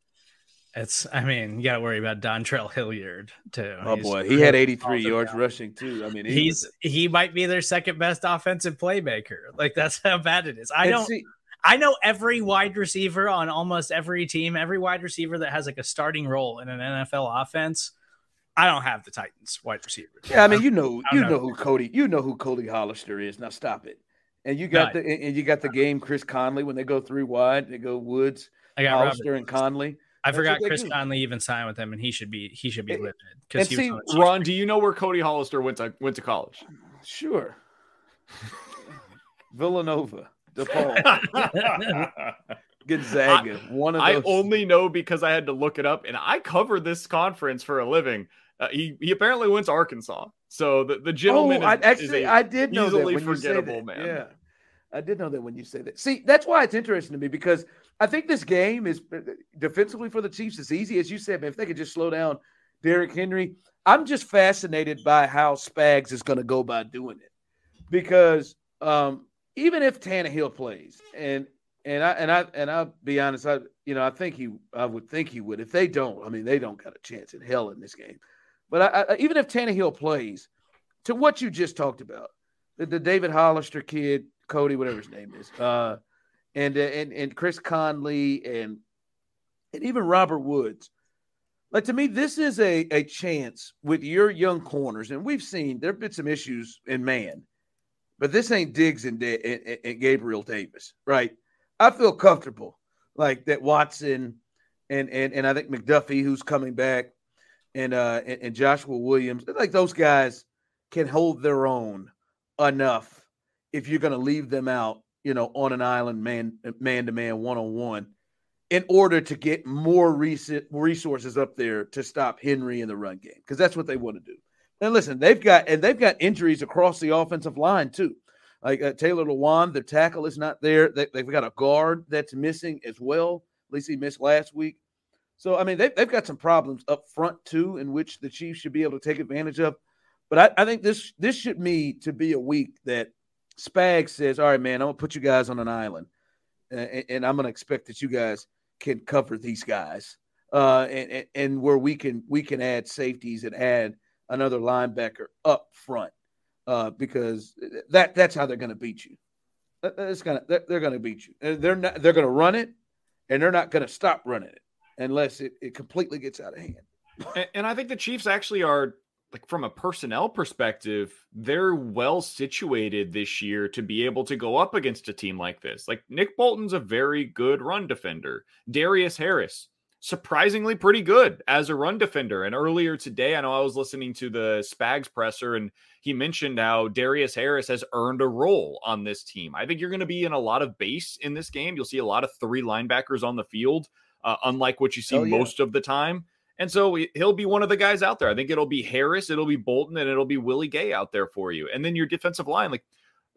It's, I mean, you got to worry about Dontrell Hilliard too. Oh he's boy, he had 83 yards down. rushing too. I mean, he he's he might be their second best offensive playmaker. Like that's how bad it is. I don't. See, I know every wide receiver on almost every team, every wide receiver that has like a starting role in an NFL offense. I don't have the Titans wide receivers. Yeah, I mean, you know, you know, know who Cody, you know who Cody Hollister is. Now stop it. And you got the and you got the game Chris Conley when they go three wide, they go Woods I got Hollister Robert. and Conley. I That's forgot Chris do. Conley even signed with them, and he should be he should be And- limited and because he was see, on the Ron, do you know where Cody Hollister went to went to college? Sure. [laughs] Villanova, DePaul, [laughs] Gonzaga. one of I those. only know because I had to look it up, and I cover this conference for a living. Uh, he he apparently went to Arkansas, so the, the gentleman oh, I, is, actually, is a I did know that easily when you say forgettable that. man. Yeah, I did know that when you say that. See, that's why it's interesting to me because I think this game is uh, defensively for the Chiefs as easy as you said. Man, if they could just slow down Derrick Henry, I'm just fascinated by how Spags is going to go by doing it because um, even if Tannehill plays and and I and I and I'll be honest, I you know I think he I would think he would. If they don't, I mean they don't got a chance in hell in this game. But I, I, even if Tannehill plays, to what you just talked about, the, the David Hollister kid, Cody, whatever his name is, uh, and uh, and and Chris Conley and and even Robert Woods. Like to me, this is a a chance with your young corners, and we've seen there have been some issues in man, but this ain't Diggs and, and, and Gabriel Davis, right? I feel comfortable like that Watson and and and I think McDuffie, who's coming back, and uh and, and Joshua Williams, like those guys can hold their own enough if you're going to leave them out, you know, on an island, man, man to man, one on one, in order to get more recent resources up there to stop Henry in the run game, because that's what they want to do. And listen, they've got and they've got injuries across the offensive line too. Like uh, Taylor Lewan, the tackle is not there. They, they've got a guard that's missing as well. At least he missed last week. So I mean, they've, they've got some problems up front too, in which the Chiefs should be able to take advantage of. But I, I think this this should me to be a week that Spag says, "All right, man, I'm gonna put you guys on an island, and, and I'm gonna expect that you guys can cover these guys, uh, and, and where we can we can add safeties and add another linebacker up front, uh, because that that's how they're gonna beat you. It's gonna they're, gonna beat you. They're not they're gonna run it, and they're not gonna stop running it unless it, it completely gets out of hand. And, and I think the Chiefs actually are like from a personnel perspective, they're well situated this year to be able to go up against a team like this. Like Nick Bolton's a very good run defender. Darius Harris, surprisingly pretty good as a run defender. And earlier today, I know I was listening to the Spags presser and he mentioned how Darius Harris has earned a role on this team. I think you're going to be in a lot of base in this game. You'll see a lot of three linebackers on the field, uh, unlike what you see Oh, yeah. most of the time. And so he- he'll be one of the guys out there. I think it'll be Harris, it'll be Bolton, and it'll be Willie Gay out there for you. And then your defensive line, like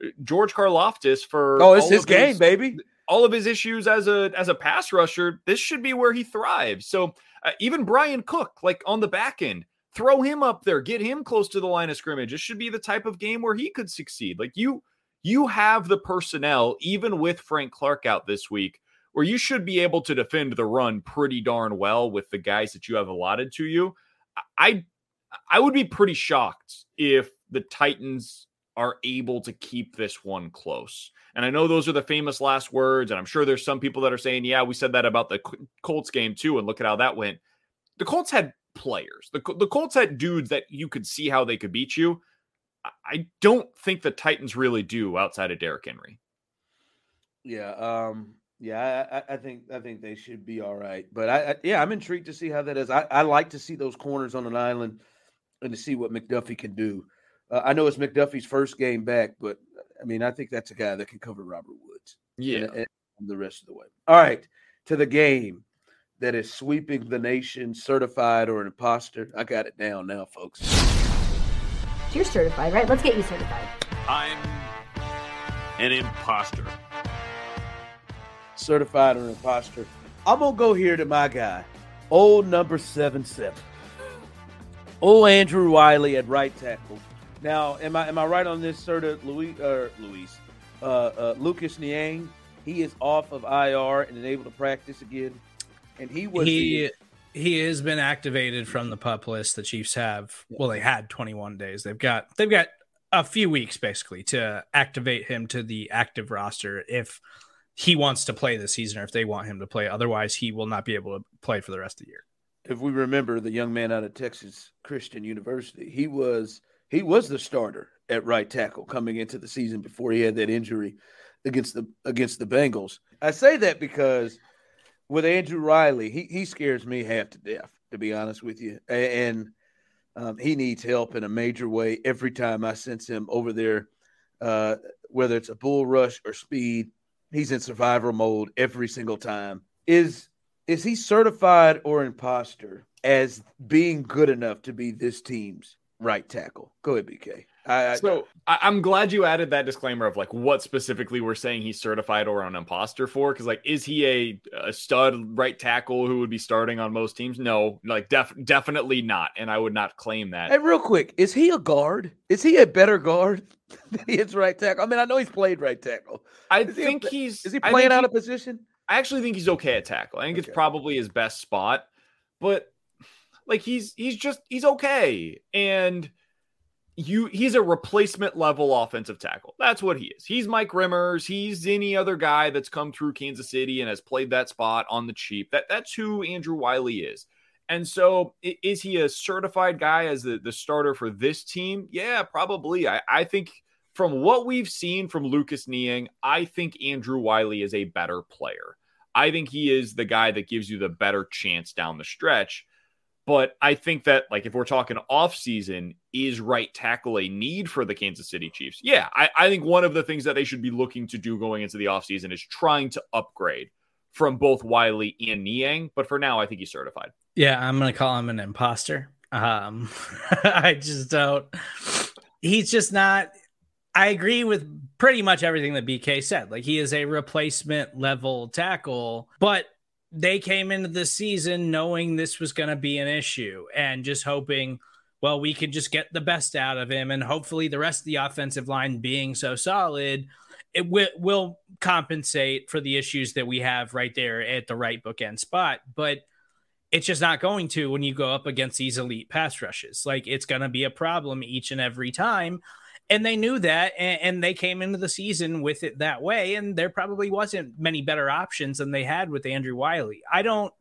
uh, George Karlaftis for Oh, it's his game, baby. all of his issues as a as a pass rusher, this should be where he thrives. So uh, even Bryan Cook, like on the back end, throw him up there, get him close to the line of scrimmage. This should be the type of game where he could succeed. Like you, you have the personnel, even with Frank Clark out this week, where you should be able to defend the run pretty darn well with the guys that you have allotted to you. I I would be pretty shocked if the Titans are able to keep this one close. And I know those are the famous last words, and I'm sure there's some people that are saying, "Yeah, we said that about the Colts game too," and look at how that went. The Colts had players. The, the Colts had dudes that you could see how they could beat you. I- don't think the Titans really do outside of Derrick Henry. Yeah, um, yeah, I, I- I think I think they should be all right. But I, I yeah, I'm intrigued to see how that is. I, I like to see those corners on an island and to see what McDuffie can do. Uh, I know it's McDuffie's first game back, but I mean, I think that's a guy that can cover Robert Woods. Yeah. and- and the rest of the way. All right, to the game that is sweeping the nation, certified or an imposter. I got it down now, folks. You're certified, right? Let's get you certified. I'm an imposter. Certified or an imposter. I'm gonna go here to my guy, old number seven seven, old Andrew Wylie at right tackle. Now, am I am I right on this, sir? To Louis or Luis, uh, uh, Lucas Niang, he is off of IR and able to practice again, and he was he the, he has been activated from the pup list. The Chiefs have well, they had 21 days. They've got they've got a few weeks basically to activate him to the active roster if he wants to play this season or if they want him to play. Otherwise, he will not be able to play for the rest of the year. if we remember the young man out of Texas Christian University, he was he was the starter at right tackle coming into the season before he had that injury against the against the Bengals. I say that because with Andrew Wylie, he he scares me half to death, to be honest with you, and um, he needs help in a major way every time I sense him over there. Uh, whether it's a bull rush or speed, he's in survival mode every single time. Is is he certified or imposter as being good enough to be this team's right tackle? Go ahead, BK. I, so I, am glad you added that disclaimer of like what specifically we're saying he's certified or an imposter for. Because like, is he a, a stud right tackle who would be starting on most teams? No, like def- definitely not. And I would not claim that. Hey, real quick, is he a guard? Is he a better guard [laughs] than he is right tackle? I mean, I know he's played right tackle. I is think he a, he's. Is he playing out he, of position? I actually think he's okay at tackle. I think okay. it's probably his best spot, but like he's he's just he's okay and you he's a replacement level offensive tackle. That's what he is. He's Mike Remmers. He's any other guy that's come through Kansas City and has played that spot on the cheap. That that's who Andrew Wylie is. And so is he a certified guy as the, the starter for this team? Yeah, probably. I, I think from what we've seen from Lucas Niang, I think Andrew Wylie is a better player. I think he is the guy that gives you the better chance down the stretch. But I think that, like, if we're talking off season, is right tackle a need for the Kansas City Chiefs? Yeah, I, I think one of the things that they should be looking to do going into the offseason is trying to upgrade from both Wylie and Niang. But for now, I think he's certified. Yeah, I'm going to call him an imposter. Um, [laughs] I just don't. He's just not. I agree with pretty much everything that BK said. Like he is a replacement level tackle, but they came into the season knowing this was going to be an issue and just hoping, well, we could just get the best out of him. And hopefully, the rest of the offensive line being so solid, it w- will compensate for the issues that we have right there at the right bookend spot. But it's just not going to when you go up against these elite pass rushes. Like, it's going to be a problem each and every time and they knew that and, and, they came into the season with it that way and there probably wasn't many better options than they had with andrew wylie. I don't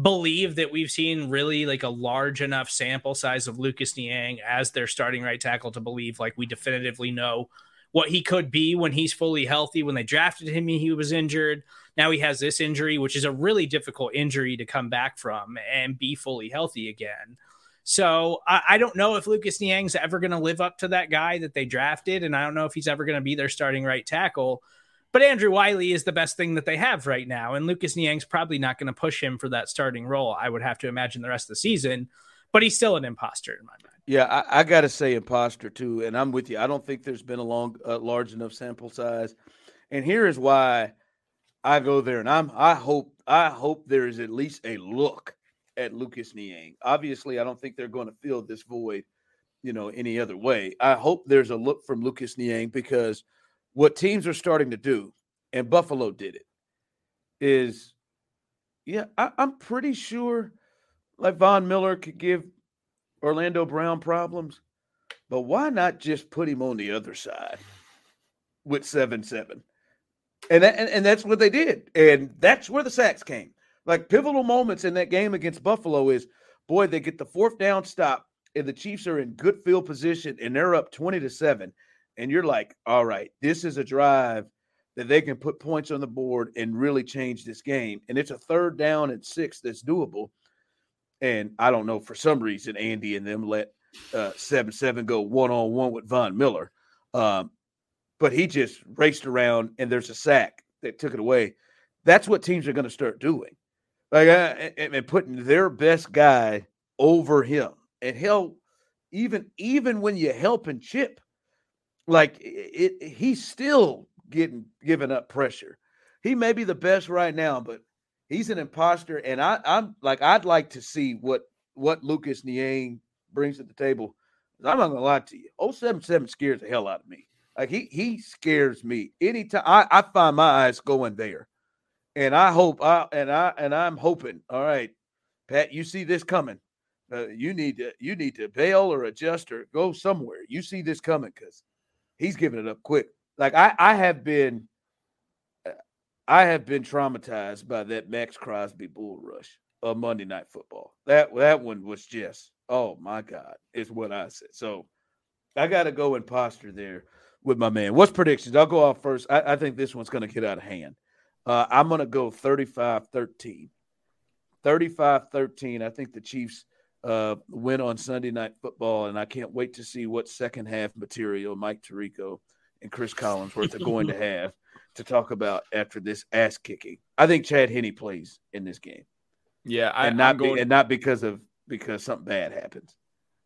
believe that we've seen really like a large enough sample size of lucas niang as their starting right tackle to believe like we definitively know what he could be when he's fully healthy. When they drafted him he was injured. Now he has this injury which is a really difficult injury to come back from and be fully healthy again so I, I don't know if Lucas Niang's ever going to live up to that guy that they drafted, and I don't know if he's ever going to be their starting right tackle. But Andrew Wylie is the best thing that they have right now, and Lucas Niang's probably not going to push him for that starting role. I would have to imagine the rest of the season, but he's still an imposter in my mind. Yeah, I, I got to say imposter too, and I'm with you. I don't think there's been a long, uh, large enough sample size, and here is why I go there, and I'm I hope I hope there is at least a look at Lucas Niang. Obviously, I don't think they're going to fill this void, you know, any other way. I hope there's a look from Lucas Niang because what teams are starting to do, and Buffalo did it, is yeah, I, I'm pretty sure like Von Miller could give Orlando Brown problems, but why not just put him on the other side with seven seven? And, that, and and that's what they did, and that's where the sacks came like pivotal moments in that game against Buffalo is boy, they get the fourth down stop, and the Chiefs are in good field position, and they're up 20 to 7. And you're like, all right, this is a drive that they can put points on the board and really change this game. And it's a third down and six that's doable. And I don't know, for some reason, Andy and them let uh, 7 7 go one on one with Von Miller. Um, but he just raced around and there's a sack that took it away. That's what teams are going to start doing like and putting their best guy over him. And hell, even even when you help and chip, like it, it, he's still getting given up pressure. He may be the best right now, but he's an imposter. And I, I'm like, I'd like to see what what Lucas Niang brings to the table. I'm not gonna lie to you. 077 scares the hell out of me. Like he he scares me. Anytime I, I find my eyes going there. And I hope I and I and I'm hoping. All right, Pat, you see this coming. Uh, you need to you need to bail or adjust or go somewhere. You see this coming because he's giving it up quick. Like I I have been uh, I have been traumatized by that Maxx Crosby bull rush of Monday Night Football. That that one was just oh my god, is what I said. So I got to go imposter there with my man. What's predictions? I'll go off first. I, I think this one's going to get out of hand. Uh, I'm going to go 35 13. 35 13. I think the Chiefs uh, win on Sunday Night Football, and I can't wait to see what second half material Mike Tirico and Chris Collinsworth are going to [laughs] have to talk about after this ass kicking. I think Chad Henne plays in this game. Yeah, I, and not going, be, and not because of because something bad happens.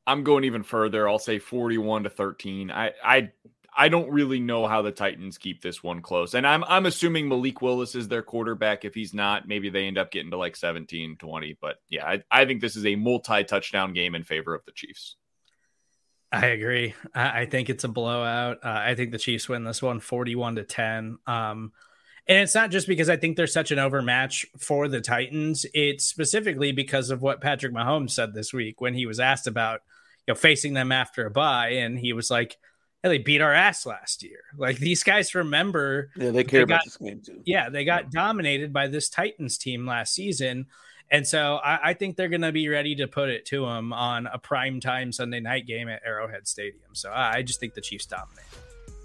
I'm going even further. I'll say 41 to 13. I I I don't really know how the Titans keep this one close. And I'm I'm assuming Malik Willis is their quarterback. If he's not, maybe they end up getting to like 17, 20. But yeah, I, I think this is a multi-touchdown game in favor of the Chiefs. I agree. I, I think it's a blowout. Uh, I think the Chiefs win this one 41 to 10. Um, and it's not just because I think they're such an overmatch for the Titans. It's specifically because of what Patrick Mahomes said this week when he was asked about, you know, facing them after a bye, and he was like, "Hey, they beat our ass last year." Like these guys remember. Yeah, they care they about got, this game too. Yeah, they got dominated by this Titans team last season. And so I, I think they're going to be ready to put it to them on a prime time Sunday night game at Arrowhead Stadium. So I, I just think the Chiefs dominate.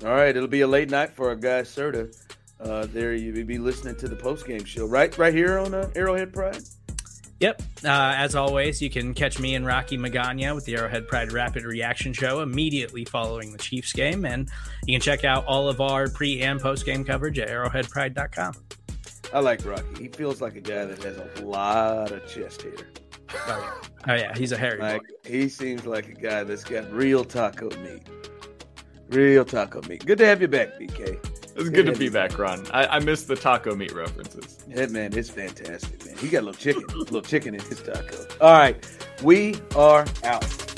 All right, it'll be a late night for our guy Serda. Uh, there you will be listening to the post game show right right here on uh, Arrowhead Pride. Yep. Uh, as always, you can catch me and Rocky Magana with the Arrowhead Pride Rapid Reaction Show immediately following the Chiefs game. And you can check out all of our pre and post game coverage at arrowheadpride.com. I like Rocky. He feels like a guy that has a lot of chest hair. Oh, yeah. Oh, yeah. He's a hairy like, He seems like a guy that's got real taco meat. Real taco meat. Good to have you back, BK. It's good to be back, Ron. I, I miss the taco meat references. Yeah, man, it's fantastic, man. He got a little chicken, a little chicken in his taco. All right, we are out.